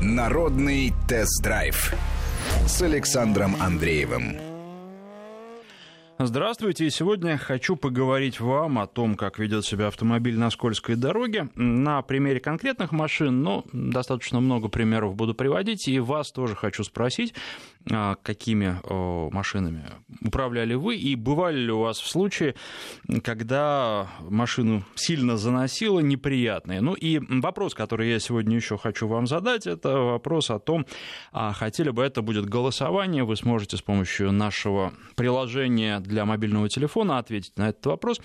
Народный тест-драйв с Александром Андреевым. Здравствуйте. И сегодня хочу поговорить вам о том, как ведет себя автомобиль на скользкой дороге. На примере конкретных машин, но достаточно много примеров буду приводить. И вас тоже хочу спросить, какими машинами управляли вы, и бывали ли у вас в случае, когда машину сильно заносило, неприятные. Ну и вопрос, который я сегодня еще хочу вам задать, это вопрос о том, а хотели бы это будет голосование, вы сможете с помощью нашего приложения для мобильного телефона ответить на этот вопрос.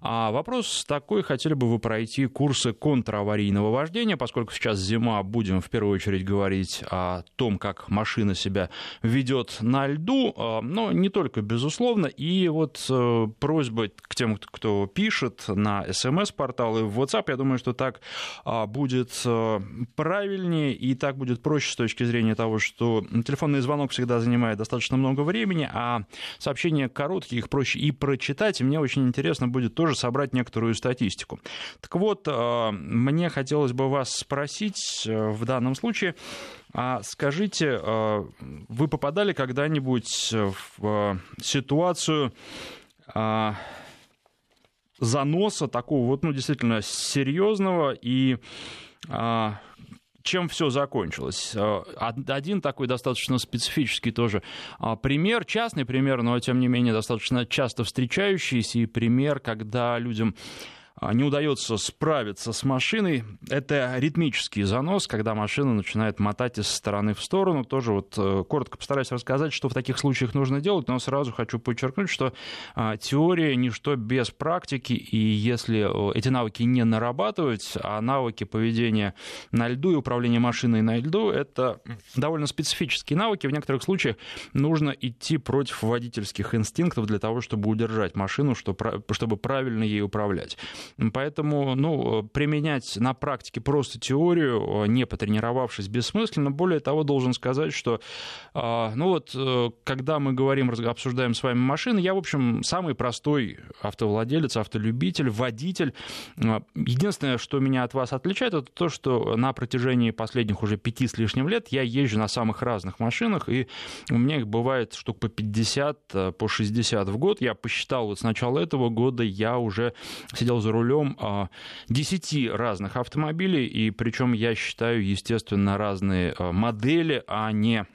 А вопрос такой, хотели бы вы пройти курсы контраварийного вождения, поскольку сейчас зима, будем в первую очередь говорить о том, как машина себя ведет на льду, а, но не только, безусловно. И вот э, просьба к тем, кто пишет на смс-портал и в WhatsApp, я думаю, что так а, будет э, правильнее и так будет проще с точки зрения того, что телефонный звонок всегда занимает достаточно много времени, а сообщения короткие, их проще и прочитать, и мне очень интересно будет тоже собрать некоторую статистику. Так вот, э, мне хотелось бы вас спросить в данном случае, а скажите, э, вы попадали когда-нибудь в э, ситуацию а, заноса такого вот, ну, действительно серьезного и а, чем все закончилось. Э, один такой достаточно специфический тоже а, пример, частный пример, но тем не менее достаточно часто встречающийся и пример, когда людям а, не удается справиться с машиной. Это ритмический занос, когда машина начинает мотать из стороны в сторону. Тоже вот э, коротко постараюсь рассказать, что в таких случаях нужно делать, но сразу хочу подчеркнуть, что а, теория ничто без практики, и если эти навыки не нарабатывать, а навыки поведения на льду и управления машиной на льду, это довольно специфические навыки. В некоторых случаях нужно идти против водительских инстинктов для того, чтобы удержать машину, чтобы правильно ей управлять. Поэтому ну, применять на практике просто теорию, не потренировавшись, бессмысленно. Более того, должен сказать, что а, ну вот, э, когда мы говорим, обсуждаем с вами машины, я, в общем, самый простой автовладелец, автолюбитель, водитель. Единственное, что меня от вас отличает, это то, что на протяжении последних уже пяти с лишним лет я езжу на самых разных машинах, и у меня их бывает штук по 50, э, по 60 в год. Я посчитал, вот с начала этого года я уже сидел за рулем рулем 10 разных автомобилей, и причем я считаю, естественно, разные а, модели, а не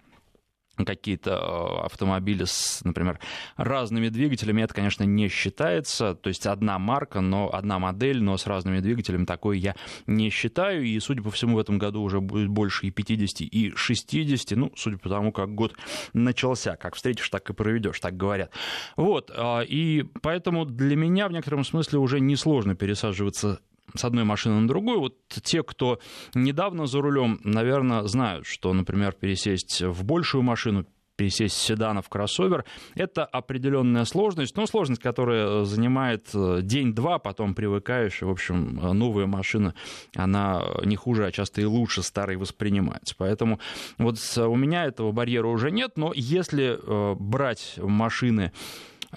какие-то а, автомобили с, например, разными двигателями, это, конечно, не считается. То есть одна марка, но одна модель, но с разными двигателями, такой я не считаю. И, судя по всему, в этом году уже будет больше и 50, и 60. Ну, судя по тому, как год начался. Как встретишь, так и проведешь, так говорят. Вот. А, и поэтому для меня в некотором смысле уже несложно пересаживаться с одной машины на другую. Вот те, кто недавно за рулем, наверное, знают, что, например, пересесть в большую машину, пересесть с седана в кроссовер, это определенная сложность, но сложность, которая занимает э, день-два, потом привыкаешь, и, в общем, новая машина, она не хуже, а часто и лучше старой воспринимается. Поэтому вот у меня этого барьера уже нет, но если э, брать машины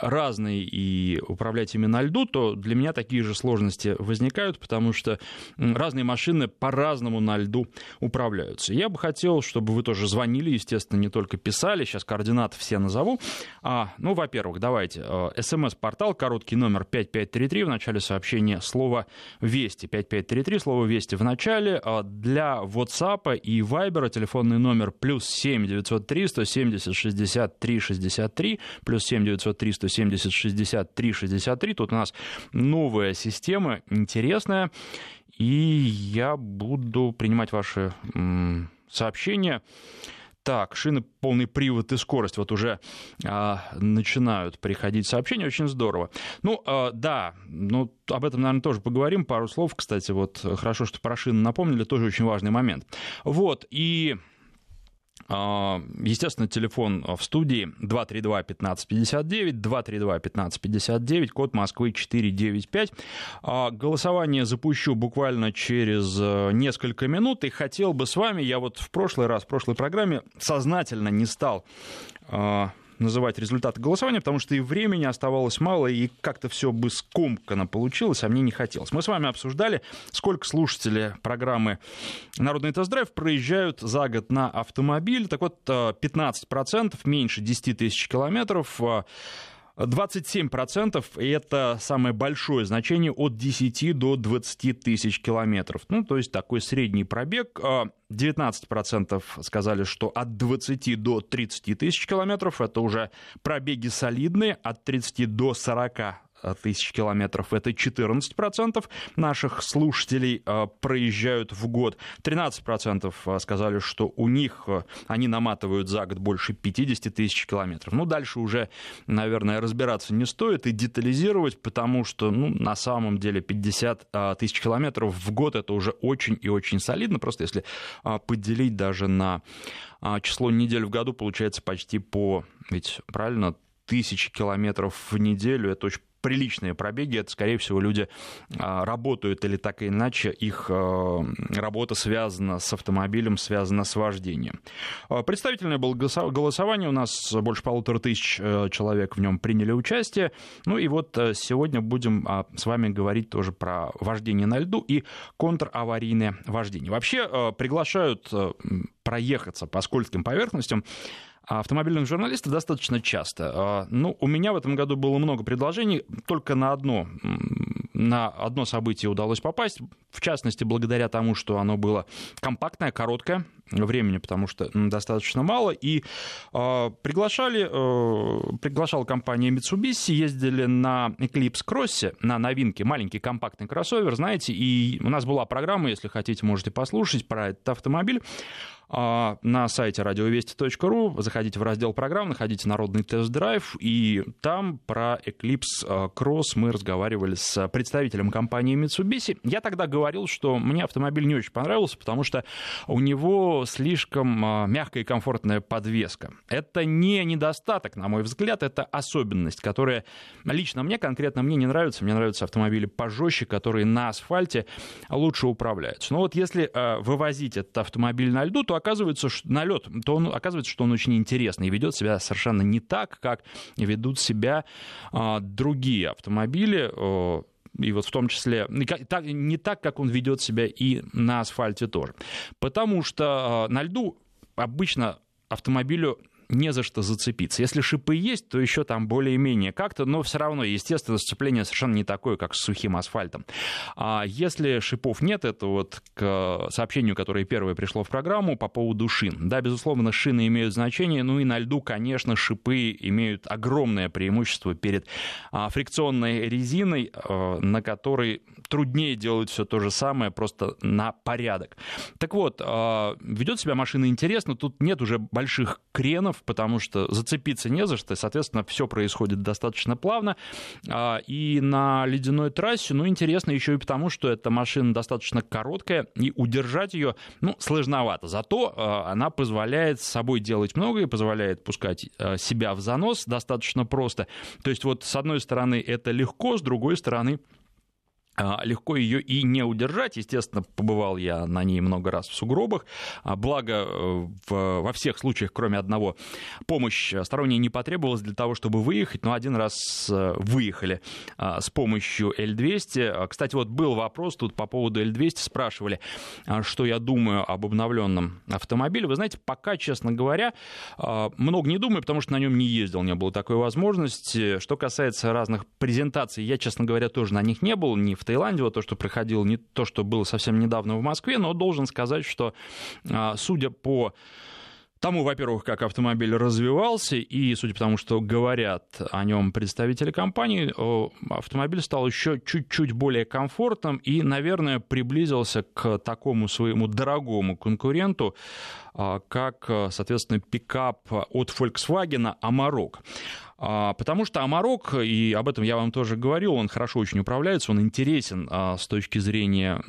разные и управлять ими на льду, то для меня такие же сложности возникают, потому что разные машины по-разному на льду управляются. Я бы хотел, чтобы вы тоже звонили, естественно, не только писали, сейчас координаты все назову. А, ну, во-первых, давайте, э, смс-портал, короткий номер 5533, в начале сообщения слово «Вести», 5533, слово «Вести» в начале. А для WhatsApp и Viber телефонный номер плюс 7 903 170 63 63, плюс 7 903 170 63 63. Тут у нас новая система, интересная. И я буду принимать ваши сообщения. Так, шины, полный привод и скорость. Вот уже а, начинают приходить сообщения. Очень здорово. Ну, а, да, ну, об этом, наверное, тоже поговорим. Пару слов, кстати, вот хорошо, что про шины напомнили. Тоже очень важный момент. Вот, и... А, естественно, телефон в студии 232-1559, 232-1559, код Москвы 495. А, голосование запущу буквально через э, несколько минут, и хотел бы с вами, я вот в прошлый раз, в прошлой программе сознательно не стал а, называть результаты голосования, потому что и времени оставалось мало, и как-то все бы скомканно получилось, а мне не хотелось. Мы с вами обсуждали, сколько слушателей программы «Народный тест-драйв» проезжают за год на автомобиль. Так вот, 15%, меньше 10 тысяч километров, 27% и это самое большое значение от 10 до 20 тысяч километров. Ну, то есть такой средний пробег. 19% а сказали, что от 20 до 30 тысяч километров это уже пробеги солидные, от 30 до 40 Э, тысяч километров. Это 14% наших слушателей э, проезжают в год. 13% э, сказали, что у них они наматывают за год больше 50 тысяч километров. Ну, дальше уже, наверное, разбираться не стоит и детализировать, потому что, ну, на самом деле 50 тысяч километров в год это уже очень и очень солидно. Просто если поделить даже на число недель в году, получается почти по, ведь правильно, тысячи километров в неделю, это очень приличные пробеги, это, скорее всего, люди а, работают или так или иначе их а, работа связана с автомобилем, связана с вождением. А, представительное было голосование, у нас больше полутора тысяч э, человек в нем приняли участие. Ну и вот э, сегодня будем с вами говорить тоже про вождение на льду и контраварийное вождение. Вообще э, приглашают проехаться по скользким поверхностям автомобильных журналистов достаточно часто. А, ну, у меня в этом году было много предложений, только на одно, на одно событие удалось попасть, в частности, благодаря тому, что оно было компактное, короткое, времени, потому что достаточно мало, и э, приглашали, э, приглашала компания Mitsubishi, ездили на Eclipse Cross, на новинке, маленький компактный кроссовер, знаете, и у нас была программа, если хотите, можете послушать про этот автомобиль. А, на сайте радиовести.ру, заходите в раздел программ, находите народный тест-драйв, и там про Eclipse Cross мы разговаривали с представителем компании Mitsubishi. Я тогда говорил, что мне автомобиль не очень понравился, потому что у него слишком а, мягкая и комфортная подвеска. Это не недостаток, на мой взгляд, это особенность, которая лично мне, конкретно мне не нравится. Мне нравятся автомобили пожестче, которые на асфальте лучше управляются. Но вот если вывозить этот автомобиль на льду, то оказывается, что на лед, то он, оказывается, что он очень интересный и ведет себя совершенно не так, как ведут себя а, другие автомобили. и вот в том числе не так, как он ведет себя и на асфальте тоже. Потому что а, на льду обычно автомобилю не за что зацепиться. Если шипы есть, то еще там более-менее как-то, но все равно, естественно, сцепление совершенно не такое, как с сухим асфальтом. А если шипов нет, это вот к сообщению, которое первое пришло в программу по поводу шин. Да, безусловно, шины имеют значение, ну и на льду, конечно, шипы имеют огромное преимущество перед а, фрикционной резиной, а, на которой труднее делать все то же самое, просто на порядок. Так вот, а, ведет себя машина интересно, тут нет уже больших кренов, ударов, потому что зацепиться не за что, и, соответственно, все происходит достаточно плавно. А, и на ледяной трассе, ну, интересно еще и потому, что эта машина достаточно короткая, и удержать ее, ну, сложновато. Зато а, она позволяет с собой делать много и позволяет пускать а, себя в занос достаточно просто. То есть вот с одной стороны это легко, с другой стороны легко ее и не удержать. Естественно, побывал я на ней много раз в сугробах. А, благо, э, в, во всех случаях, кроме одного, помощь сторонняя не потребовалась для того, чтобы выехать. Но один раз э, выехали а, с помощью L200. Кстати, вот был вопрос тут по поводу L200. Спрашивали, что я думаю об обновленном автомобиле. Вы знаете, пока, честно говоря, много не думаю, потому что на нем не ездил, не было такой возможности. Что касается разных презентаций, я, честно говоря, тоже на них не был, ни в Таиланде, вот то, что проходило, не то, что было совсем недавно в Москве, но должен сказать, что а, судя по тому, во-первых, как автомобиль развивался, и судя по тому, что говорят о нем представители компании, автомобиль стал еще чуть-чуть более комфортным и, наверное, приблизился к такому своему дорогому конкуренту, а, как, соответственно, пикап от Volkswagen Amarok. А, потому что Амарок, и об этом я вам тоже говорил, он хорошо очень управляется, он интересен а, с точки зрения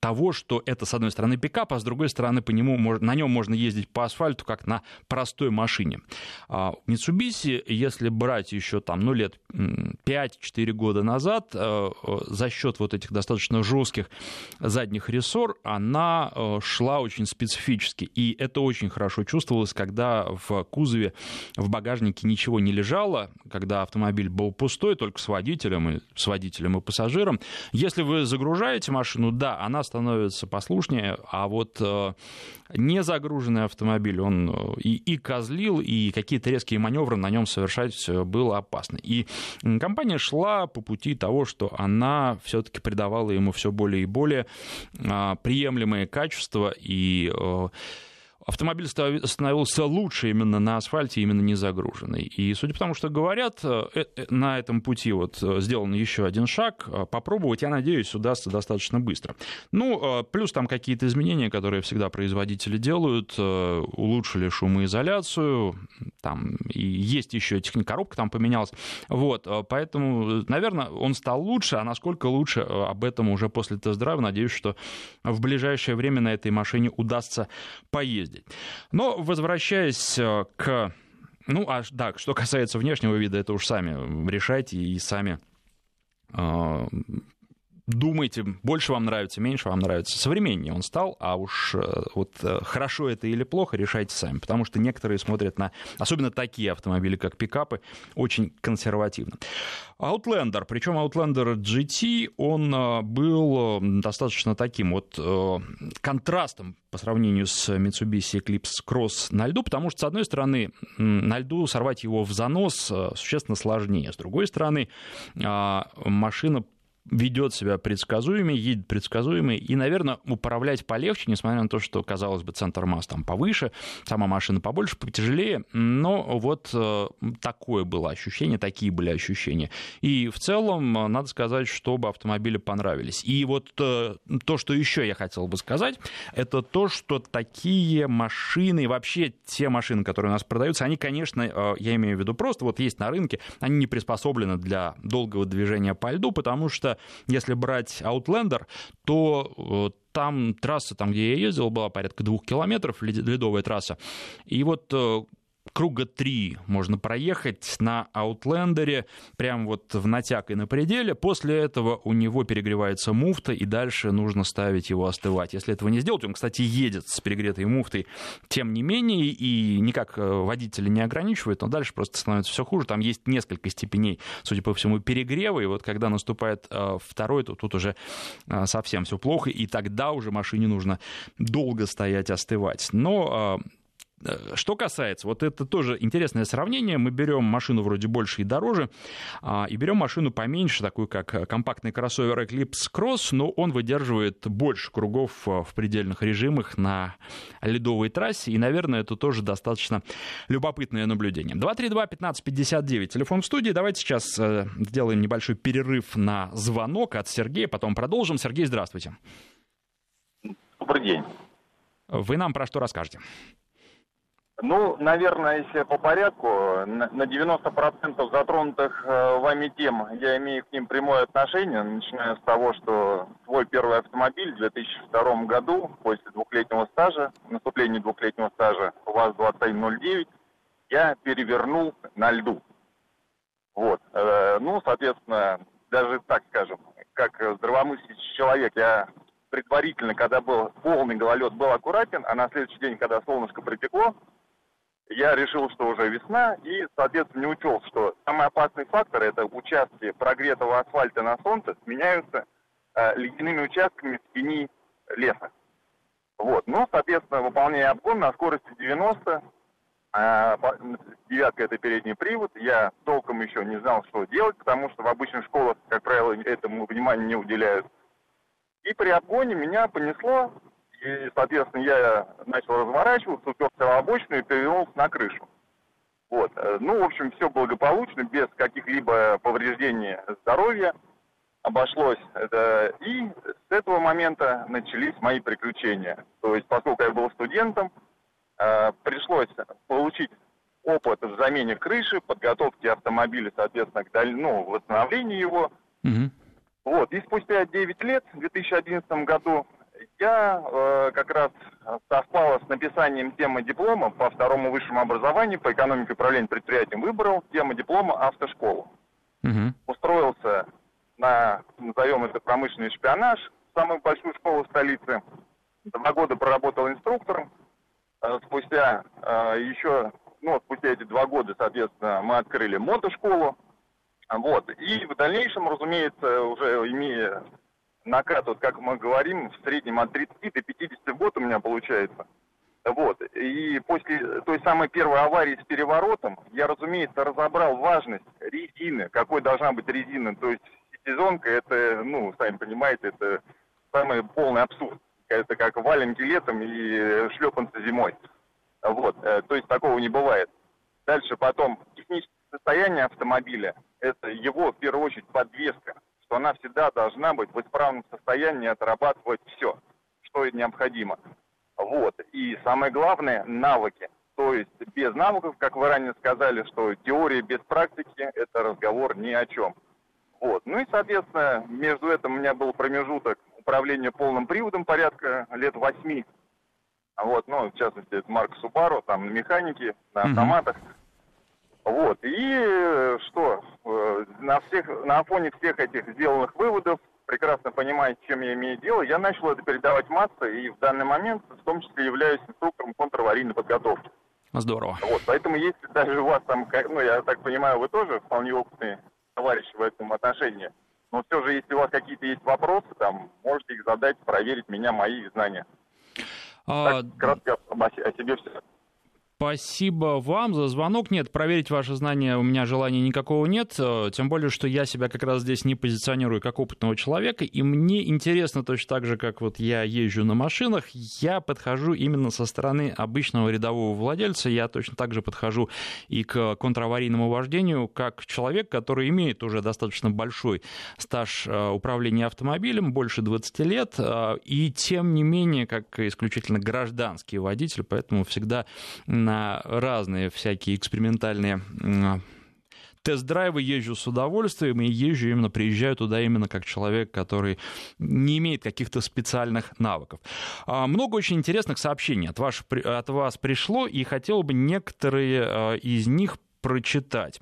того, что это, с одной стороны, пикап, а с другой стороны, по нему, на нем можно ездить по асфальту, как на простой машине. А, Mitsubishi, если брать еще там, ну, лет 5-4 года назад, за счет вот этих достаточно жестких задних рессор, она шла очень специфически. И это очень хорошо чувствовалось, когда в кузове, в багажнике ничего не лежало, лежала, когда автомобиль был пустой, только с водителем и с водителем и пассажиром. Если вы загружаете машину, да, она становится послушнее, а вот э, не загруженный автомобиль, он э, и, и козлил, и какие-то резкие маневры на нем совершать было опасно. И компания шла по пути того, что она все-таки придавала ему все более и более а, приемлемые качества и э, автомобиль становился лучше именно на асфальте, именно не загруженный. И судя по тому, что говорят, э, э, на этом пути вот э, сделан еще один шаг. Попробовать, я надеюсь, удастся достаточно быстро. Ну, плюс там какие-то изменения, которые всегда производители делают, улучшили шумоизоляцию, там и есть еще техника, коробка там поменялась. Вот, поэтому, наверное, он стал лучше, а насколько лучше, об этом уже после тест-драйва. Надеюсь, что в ближайшее время на этой машине удастся поездить ездить. Но возвращаясь э, к... Ну, а да, что касается внешнего вида, это уж сами решайте и сами э, думайте, больше вам нравится, меньше вам нравится. Современнее он стал, а уж э, вот э, хорошо это или плохо, решайте сами. Потому что некоторые смотрят на, особенно такие автомобили, как пикапы, очень консервативно. Outlander, причем Outlander GT, он э, был достаточно таким вот контрастом по сравнению с Mitsubishi Eclipse Cross на льду, потому что, с одной стороны, на льду сорвать его в занос существенно сложнее. С другой стороны, машина ведет себя предсказуемее, едет предсказуемее, и, наверное, управлять полегче, несмотря на то, что, казалось бы, центр масс там повыше, сама машина побольше, потяжелее, но вот э, такое было ощущение, такие были ощущения. И в целом, э, надо сказать, что оба автомобиля понравились. И вот э, то, что еще я хотел бы сказать, это то, что такие машины, вообще те машины, которые у нас продаются, они, конечно, я имею в виду просто, вот есть на рынке, они не приспособлены для долгого движения по льду, потому что если брать Outlander, то э, там трасса, там, где я ездил, была порядка двух километров, ледовая трасса. И вот э, круга три можно проехать на Аутлендере, прям вот в натяг и на пределе. После этого у него перегревается муфта, и дальше нужно ставить его остывать. Если этого не сделать, он, кстати, едет с перегретой муфтой, тем не менее, и никак э, водителя не ограничивает, но дальше просто становится все хуже. Там есть несколько степеней, судя по всему, перегрева, и вот когда наступает э, второй, то тут уже э, совсем все плохо, и тогда уже машине нужно долго стоять, остывать. Но что касается, вот это тоже интересное сравнение. Мы берем машину вроде больше и дороже, а, и берем машину поменьше, такую как э, компактный кроссовер Eclipse Cross, но он выдерживает больше кругов э, в предельных режимах на ледовой трассе, и, наверное, это тоже достаточно любопытное наблюдение. 232-1559, телефон в студии. Давайте сейчас сделаем небольшой перерыв на звонок от Сергея, потом продолжим. Сергей, здравствуйте. Добрый день. Вы нам про что расскажете? Ну, наверное, если по порядку, на 90% затронутых э, вами тем я имею к ним прямое отношение, начиная с того, что свой первый автомобиль в 2002 году, после двухлетнего стажа, наступления двухлетнего стажа УАЗ-2109, я перевернул на льду. Вот. Э, ну, соответственно, даже так скажем, как здравомыслящий человек, я предварительно, когда был полный гололед, был аккуратен, а на следующий день, когда солнышко припекло, я решил, что уже весна, и, соответственно, не учел, что самый опасный фактор – это участки прогретого асфальта на солнце сменяются э, ледяными участками в тени леса. Вот. Ну, соответственно, выполняя обгон на скорости 90, э, девятка – это передний привод, я толком еще не знал, что делать, потому что в обычных школах, как правило, этому внимания не уделяют. И при обгоне меня понесло и, соответственно, я начал разворачиваться, уперся в обочину и перевернулся на крышу. Вот. Э, ну, в общем, все благополучно, без каких-либо повреждений здоровья обошлось. И с этого момента начались мои приключения. То есть, поскольку я был студентом, э, пришлось получить опыт в замене крыши, подготовке автомобиля, соответственно, к даль... ну, восстановлению его. Угу. Вот, и спустя 9 лет, в 2011 году, я э, как раз совпало с написанием темы диплома по второму высшему образованию по экономике управления предприятием. Выбрал тему диплома автошколу. Угу. Устроился на, назовем это, промышленный шпионаж, самую большую школу в столице. Два года проработал инструктором. Э, спустя э, еще, ну, спустя эти два года, соответственно, мы открыли мотошколу. Вот. И в дальнейшем, разумеется, уже имея накат, вот как мы говорим, в среднем от 30 до 50 в год у меня получается. Вот. И после той самой первой аварии с переворотом я, разумеется, разобрал важность резины, какой должна быть резина. То есть сезонка, это, ну, сами понимаете, это самый полный абсурд. Это как валенки летом и шлепанцы зимой. Вот. Э, то есть такого не бывает. Дальше потом техническое состояние автомобиля, это его, в первую очередь, подвеска что она всегда должна быть в исправном состоянии отрабатывать все, что необходимо. Вот. И самое главное – навыки. То есть без навыков, как вы ранее сказали, что теория без практики – это разговор ни о чем. Вот. Ну и, соответственно, между этим у меня был промежуток управления полным приводом порядка лет восьми. Вот, ну, в частности, это марка Subaru, там на механике, на автоматах. Mm-hmm. Вот. И э, что, э, на, всех, на фоне всех этих сделанных выводов, прекрасно понимая, чем я имею дело, я начал это передавать массы, и в данный момент в том числе являюсь инструктором контраварийной подготовки. Здорово. Вот, поэтому если даже у вас там, ну, я так понимаю, вы тоже вполне опытные товарищи в этом отношении, но все же, если у вас какие-то есть вопросы, там, можете их задать, проверить меня, мои знания. А... Так, кратко о себе все. Спасибо вам за звонок. Нет, проверить ваши знания у меня желания никакого нет. Э, тем более, что я себя как раз здесь не позиционирую как опытного человека. И мне интересно точно так же, как вот я езжу на машинах, я подхожу именно со стороны обычного рядового владельца. Я точно так же подхожу и к контраварийному вождению, как человек, который имеет уже достаточно большой стаж э, управления автомобилем, больше 20 лет. Э, и тем не менее, как исключительно гражданский водитель, поэтому всегда на разные всякие экспериментальные тест-драйвы езжу с удовольствием и езжу именно, приезжаю туда именно как человек, который не имеет каких-то специальных навыков. А, много очень интересных сообщений от, ваш, от вас пришло, и хотел бы некоторые а, из них прочитать.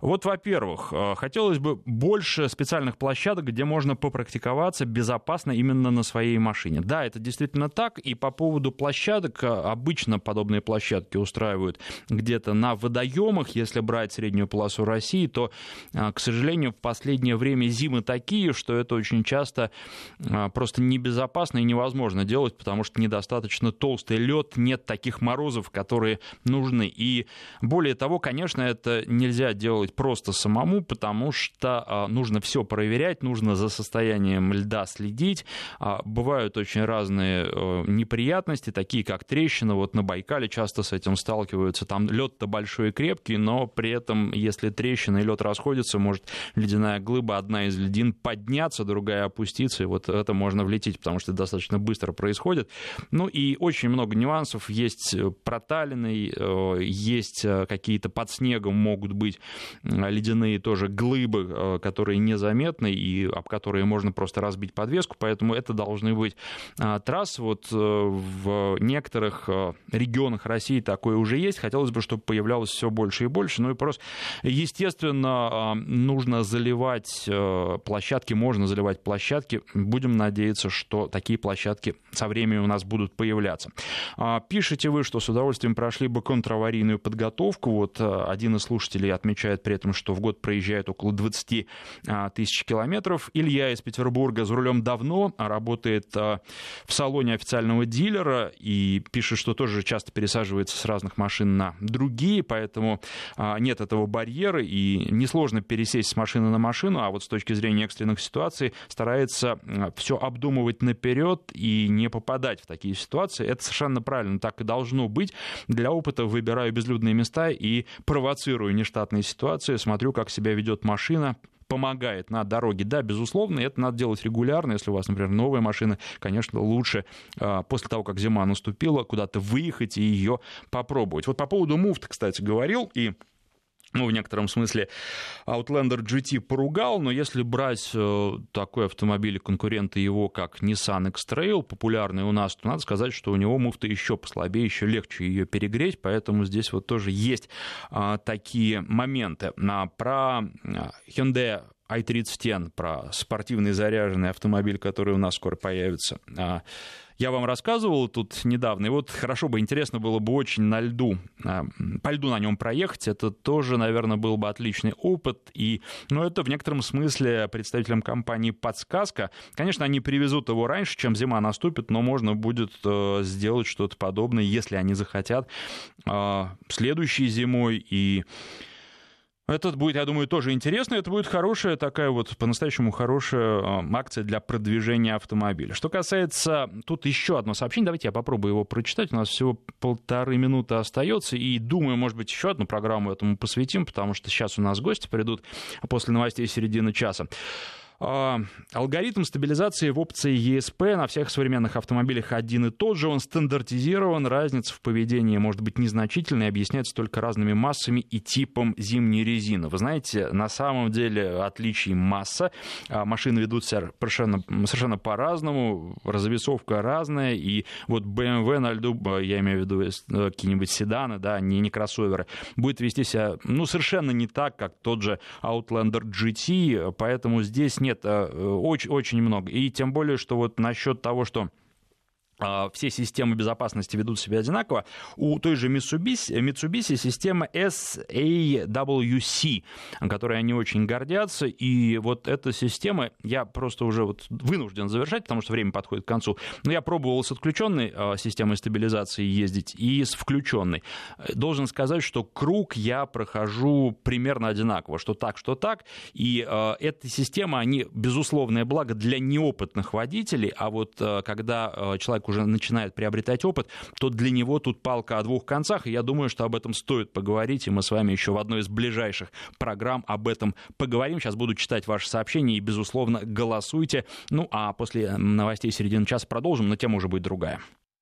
Вот, во-первых, э, хотелось бы больше специальных площадок, где можно попрактиковаться безопасно именно на своей машине. Да, это действительно так, и по поводу площадок, э, обычно подобные площадки устраивают где-то на водоемах, если брать среднюю полосу России, то, э, к сожалению, в последнее время зимы такие, что это очень часто просто небезопасно и невозможно делать, потому что недостаточно толстый лед, нет таких морозов, которые нужны. И более того, конечно, это нельзя делать просто самому, потому что а, нужно все проверять, нужно за состоянием льда следить. А, бывают очень разные э, неприятности, такие как трещина. Вот на Байкале часто с этим сталкиваются. Там лед-то большой и крепкий, но при этом, если трещина и лед расходятся, может ледяная глыба, одна из льдин подняться, другая опуститься, и вот это можно влететь, потому что это достаточно быстро происходит. Ну и очень много нюансов. Есть э, проталины, э, есть какие-то подснежные снегом могут быть ледяные тоже глыбы, э, которые незаметны и об которые можно просто разбить подвеску, поэтому это должны быть а, трассы. Вот э, в некоторых э, регионах России такое уже есть. Хотелось бы, чтобы появлялось все больше и больше. Ну и просто, естественно, а, нужно заливать площадки, можно заливать площадки. Будем надеяться, что такие площадки со временем у нас будут появляться. А, пишите вы, что с удовольствием прошли бы контраварийную подготовку. Вот один один из слушателей отмечает при этом, что в год проезжает около 20 а, тысяч километров. Илья из Петербурга за рулем давно, а работает а, в салоне официального дилера и пишет, что тоже часто пересаживается с разных машин на другие, поэтому нет этого барьера и несложно пересесть с машины на машину, а вот с точки зрения экстренных ситуаций старается все обдумывать наперед и не попадать в такие ситуации. Это совершенно правильно, так и должно быть. Для опыта выбираю безлюдные места и провоцирую нештатные ситуации, смотрю, как себя ведет машина, помогает на дороге. Да, безусловно, это надо делать регулярно. Если у вас, например, новая машина, конечно, лучше а, после того, как зима наступила, куда-то выехать и ее попробовать. Вот по поводу муфты, кстати, говорил, и ну, в некотором смысле Outlander GT поругал, но если брать э, такой автомобиль конкурента его, как Nissan X-Trail, популярный у нас, то надо сказать, что у него муфта еще послабее, еще легче ее перегреть, поэтому здесь вот тоже есть а, такие моменты. А, про а, Hyundai i30N, про спортивный заряженный автомобиль, который у нас скоро появится, а, я вам рассказывал тут недавно, и вот хорошо бы, интересно было бы очень на льду, а, по льду на нем проехать, это тоже, наверное, был бы отличный опыт, и, ну, это в некотором смысле представителям компании подсказка. Конечно, они привезут его раньше, чем зима наступит, но можно будет э, сделать что-то подобное, если они захотят, э, следующей зимой, и это будет, я думаю, тоже интересно. Это будет хорошая такая вот, по-настоящему хорошая акция для продвижения автомобиля. Что касается... Тут еще одно сообщение. Давайте я попробую его прочитать. У нас всего полторы минуты остается. И думаю, может быть, еще одну программу этому посвятим, потому что сейчас у нас гости придут после новостей середины часа. А, алгоритм стабилизации в опции ESP на всех современных автомобилях один и тот же, он стандартизирован, разница в поведении может быть незначительной, объясняется только разными массами и типом зимней резины. Вы знаете, на самом деле отличий масса, а, машины ведут себя совершенно, совершенно по-разному, развесовка разная, и вот BMW на льду, я имею в виду э, какие-нибудь седаны, да, не, не кроссоверы, будет вести себя, ну, совершенно не так, как тот же Outlander GT, поэтому здесь нет, очень, очень много. И тем более, что вот насчет того, что а, все системы безопасности ведут себя одинаково. У той же Mitsubishi, Mitsubishi система SAWC, которой они очень гордятся, и вот эта система, я просто уже вот вынужден завершать, потому что время подходит к концу, но я пробовал с отключенной а, системой стабилизации ездить и с включенной. Должен сказать, что круг я прохожу примерно одинаково, что так, что так, и э, эта система, они безусловное благо для неопытных водителей, а вот когда человек уже начинает приобретать опыт, то для него тут палка о двух концах, и я думаю, что об этом стоит поговорить, и мы с вами еще в одной из ближайших программ об этом поговорим. Сейчас буду читать ваши сообщения, и, безусловно, голосуйте. Ну, а после новостей середины часа продолжим, но тема уже будет другая.